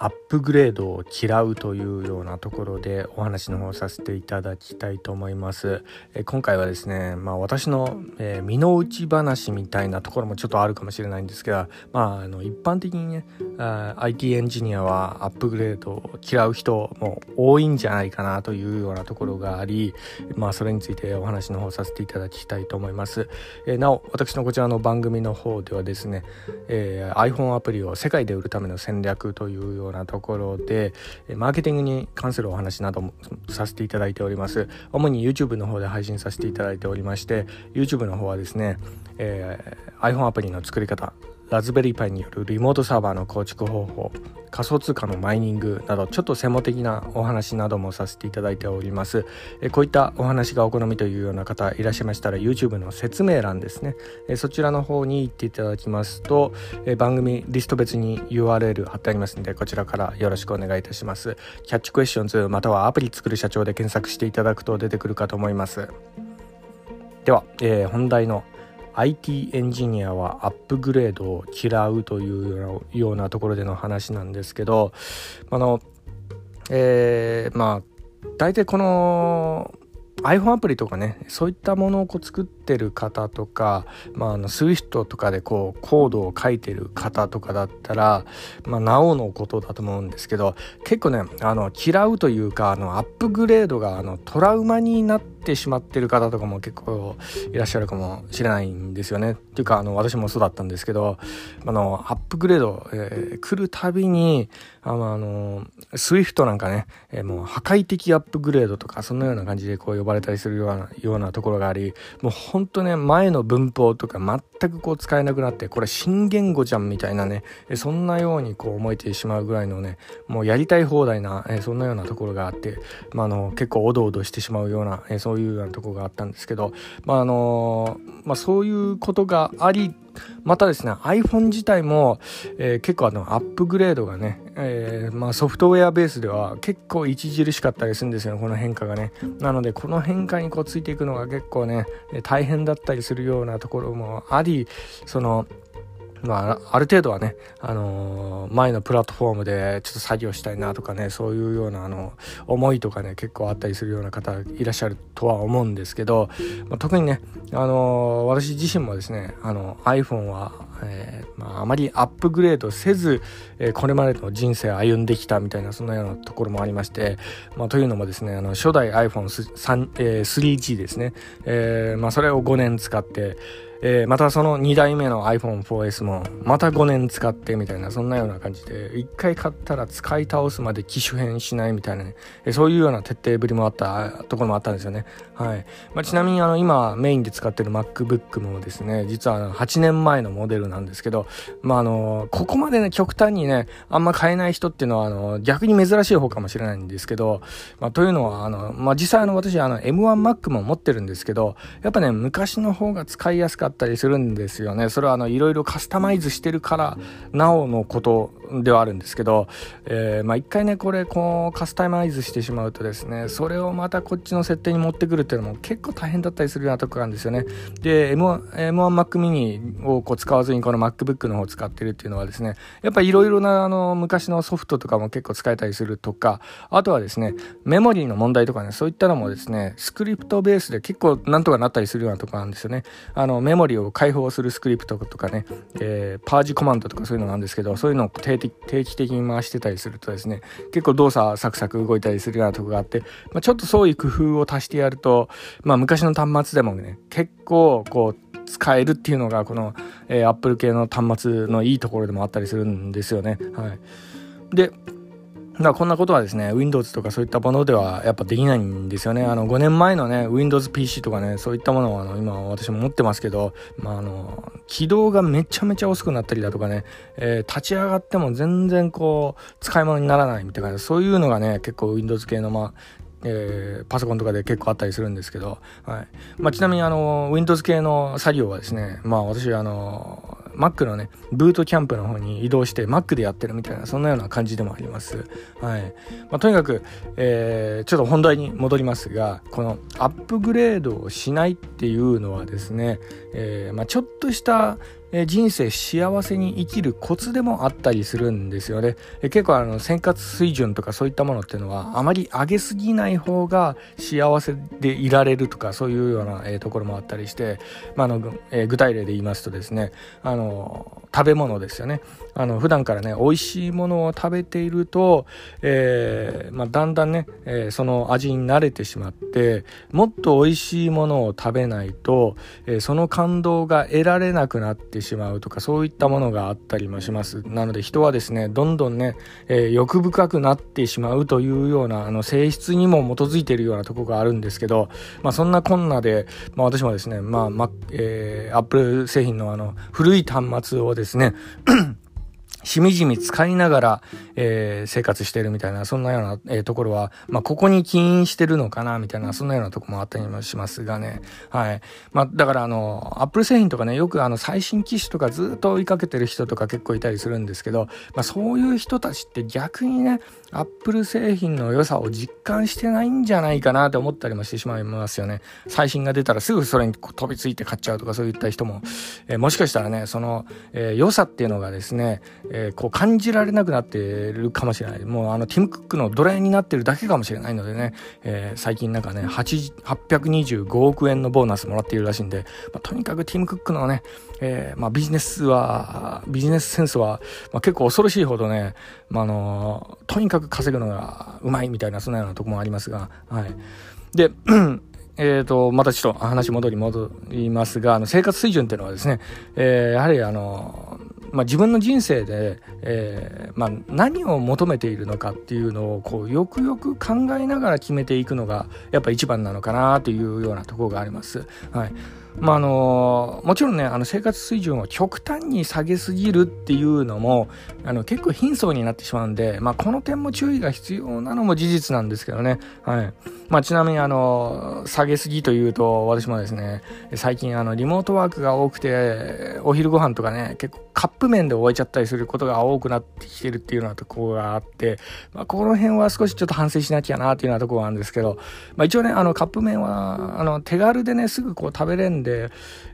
アップグレードを嫌うというようなところでお話の方させていただきたいと思います。え今回はですね、まあ、私の、えー、身の内話みたいなところもちょっとあるかもしれないんですが、まあ、あの一般的にねあ IT エンジニアはアップグレードを嫌う人も多いんじゃないかなというようなところがあり、まあ、それについてお話の方させていただきたいと思います。えー、なお私のこちらの番組の方ではですね、えー、iPhone アプリを世界で売るための戦略というようなようなところでマーケティングに関するお話などもさせていただいております。主に YouTube の方で配信させていただいておりまして YouTube の方はですね、えー、iPhone アプリの作り方ラズベリーパイによるリモートサーバーの構築方法仮想通貨のマイニングなどちょっと専門的なお話などもさせていただいております。えこういったお話がお好みというような方いらっしゃいましたら YouTube の説明欄ですね。えそちらの方に行っていただきますとえ番組リスト別に URL 貼ってありますのでこちらからよろしくお願いいたします。キャッチクエスチョンズまたはアプリ作る社長で検索していただくと出てくるかと思います。では、えー、本題の「IT エンジニアはアップグレードを嫌うというようなところでの話なんですけどあのえー、まあ大体この iPhone アプリとかねそういったものをこう作ってる方とか、まあ、あの SWIFT とかでこうコードを書いてる方とかだったら、まあ、なおのことだと思うんですけど結構ねあの嫌うというかあのアップグレードがあのトラウマになっててしまってる方とかも結構いらっしゃるかもしれないんですよね。っていうかあの私もそうだったんですけどあのアップグレード、えー、来るたびにあのあの SWIFT なんかね、えー、もう破壊的アップグレードとかそんなような感じでこう呼ばれたりするようなようなところがありもうほんとね前の文法とか全くこう使えなくなってこれ新言語じゃんみたいなねそんなようにこう思えてしまうぐらいのねもうやりたい放題なえそんなようなところがあって、まあ、あの結構おどおどしてしまうようなそういうようなとこがあったんですけど、まああのまあ、そういうことがありまたですね iPhone 自体も、えー、結構あのアップグレードがね、えー、まあ、ソフトウェアベースでは結構著しかったりするんですよこの変化がね。なのでこの変化にこうついていくのが結構ね大変だったりするようなところもありそのまあ、ある程度はね、あのー、前のプラットフォームでちょっと作業したいなとかねそういうようなあの思いとかね結構あったりするような方いらっしゃるとは思うんですけど、まあ、特にね、あのー、私自身もですね iPhone は、えー、まあ、あまりアップグレードせず、えこれまでの人生歩んできたみたいなそんなようなところもありまして、まあ、というのもですねあの初代 iPhone3、え 3G ですね、えまあ、それを5年使ってえー、またその2代目の iPhone4S もまた5年使ってみたいなそんなような感じで1回買ったら使い倒すまで機種変しないみたいなね、えー、そういうような徹底ぶりもあったところもあったんですよね。はい、まあ、ちなみにあの今メインで使ってる MacBook もですね実は8年前のモデルなんですけどまああのここまでね極端にねあんま買えない人っていうのはあの逆に珍しい方かもしれないんですけど、まあ、というのはあの、まあ、実際あの私あの M1Mac も持ってるんですけどやっぱね昔の方が使いやすかったったりするんですよね。それはあのいろいろカスタマイズしてるからなおのことではあるんですけど、えー、まあ一回ねこれこうカスタマイズしてしまうとですねそれをまたこっちの設定に持ってくるっていうのも結構大変だったりするようなとこがあるんですよね。で M1Mac mini をこう使わずにこの MacBook の方を使ってるっていうのはですねやっぱいろいろなあの昔のソフトとかも結構使えたりするとかあとはですねメモリーの問題とかねそういったのもですねスクリプトベースで結構なんとかなったりするようなとこなんですよね。あのメモリを解放するスクリプトとかね、えー、パージコマンドとかそういうのなんですけどそういうのを定期的に回してたりするとですね結構動作サクサク動いたりするようなとこがあって、まあ、ちょっとそういう工夫を足してやると、まあ、昔の端末でもね結構こう使えるっていうのがこの、えー、Apple 系の端末のいいところでもあったりするんですよね。はい、でだこんなことはですね、Windows とかそういったものではやっぱできないんですよね。あの、5年前のね、Windows PC とかね、そういったものはあの今私も持ってますけど、まあ、あの、起動がめちゃめちゃ遅くなったりだとかね、えー、立ち上がっても全然こう、使い物にならないみたいな、そういうのがね、結構 Windows 系の、まあ、えー、パソコンとかで結構あったりするんですけど、はいまあ、ちなみにあの Windows 系の作業はですね、まあ、私はあの Mac のねブートキャンプの方に移動して Mac でやってるみたいなそんなような感じでもあります。はいまあ、とにかく、えー、ちょっと本題に戻りますがこのアップグレードをしないっていうのはですね、えーまあ、ちょっとしたえ人生幸せに生きるコツでもあったりするんですよね。え結構あの生活水準とかそういったものっていうのはあまり上げすぎない方が幸せでいられるとかそういうような、えところもあったりして、まあのえ具体例で言いますとですねあの食べ物ですよね。あの普段からね美味しいものを食べていると、えー、まあ、だんだんね、えー、その味に慣れてしまってもっと美味しいものを食べないと、えー、その感動が得られなくなってしまうとかそういったものがあったりもしますなので人はですねどんどんね、え欲深くなってしまうというようなあの性質にも基づいているようなとこがあるんですけど、まあ、そんなこんなで、まあ、私もですね、まあまえー、アップル製品のあの古い端末をですね。しみじみ使いながら、えー、生活してるみたいな、そんなような、えー、ところは、まあ、ここに起因してるのかな、みたいな、そんなようなとこもあったりもしますがね。はい。まあ、だからあの、アップル製品とかね、よくあの、最新機種とかずっと追いかけてる人とか結構いたりするんですけど、まあ、そういう人たちって逆にね、アップル製品の良さを実感してないんじゃないかなって思ったりもしてしまいますよね。最新が出たらすぐそれに飛びついて買っちゃうとかそういった人も、えー、もしかしたらね、その、えー、良さっていうのがですね、えー、えこう感じられなくなってるかもしれない。もうあのティム・クックの奴隷になってるだけかもしれないのでね、えー、最近なんかね、825億円のボーナスもらっているらしいんで、まあ、とにかくティム・クックのね、えー、まあビジネスは、ビジネスセンスは、まあ、結構恐ろしいほどね、まあ、の、とにかく稼ぐのがうまいみたいな、そんなようなとこもありますが、はい。で、えっ、ー、と、またちょっと話戻り戻りますが、あの、生活水準っていうのはですね、えー、やはりあの、まあ、自分の人生で、えーまあ、何を求めているのかっていうのをこうよくよく考えながら決めていくのがやっぱ一番なのかなというようなところがあります。はいまああのもちろんねあの生活水準を極端に下げすぎるっていうのもあの結構貧相になってしまうんで、まあ、この点も注意が必要なのも事実なんですけどね、はい。まあ、ちなみにあの下げすぎというと私もですね最近あのリモートワークが多くてお昼ご飯とかね結構カップ麺で終えちゃったりすることが多くなってきてるっていうようなところがあって、まあ、この辺は少しちょっと反省しなきゃなっていうようなところがあるんですけど、まあ、一応ねあのカップ麺はあの手軽でねすぐこう食べれんでで、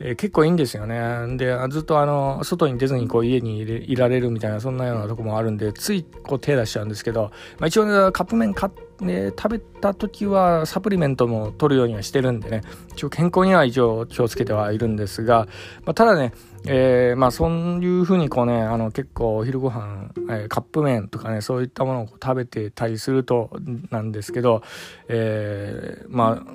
えー、結構いいんですよね。で、ずっとあの、外に出ずにこう家にいられるみたいな、そんなようなとこもあるんで、ついこう手出しちゃうんですけど、まあ、一応、ね、カップ麺買って、ね、食べた時はサプリメントも取るようにはしてるんでね、一応健康には一応気をつけてはいるんですが、まあ、ただね、えー、まあそういうふうにこうね、あの結構お昼ご飯、えー、カップ麺とかね、そういったものを食べてたりするとなんですけど、えー、まあ、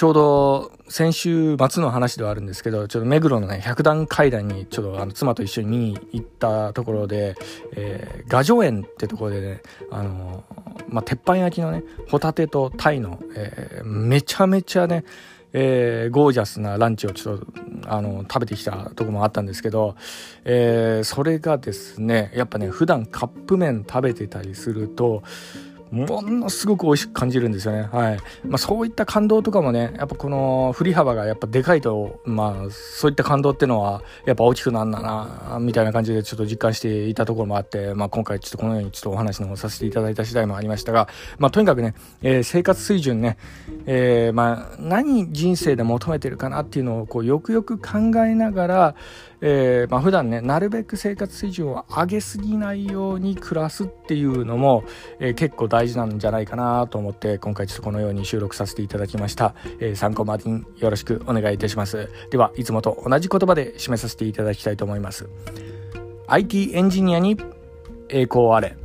ちょうど先週末の話ではあるんですけど、ちょっと目黒のね、百段階段にちょっとあの妻と一緒に見に行ったところで、えー、ガジョ園ってところでね、あのー、まあ、鉄板焼きのね、ホタテとタイの、えー、めちゃめちゃね、えー、ゴージャスなランチをちょっと、あの、食べてきたとこもあったんですけど、えー、それがですね、やっぱね、普段カップ麺食べてたりすると、ものすごく美味しく感じるんですよね。はい。まあそういった感動とかもね、やっぱこの振り幅がやっぱでかいと、まあそういった感動ってのはやっぱ大きくなんだな、みたいな感じでちょっと実感していたところもあって、まあ今回ちょっとこのようにちょっとお話の方させていただいた次第もありましたが、まあとにかくね、えー、生活水準ね、えー、まあ何人生で求めてるかなっていうのをこうよくよく考えながら、えー、まあ普段ねなるべく生活水準を上げすぎないように暮らすっていうのも、えー、結構大事なんじゃないかなと思って今回ちょっとこのように収録させていただきました、えー、参考までによろしくお願いいたします。ではいつもと同じ言葉で締めさせていただきたいと思います。IT エンジニアに栄光あれ。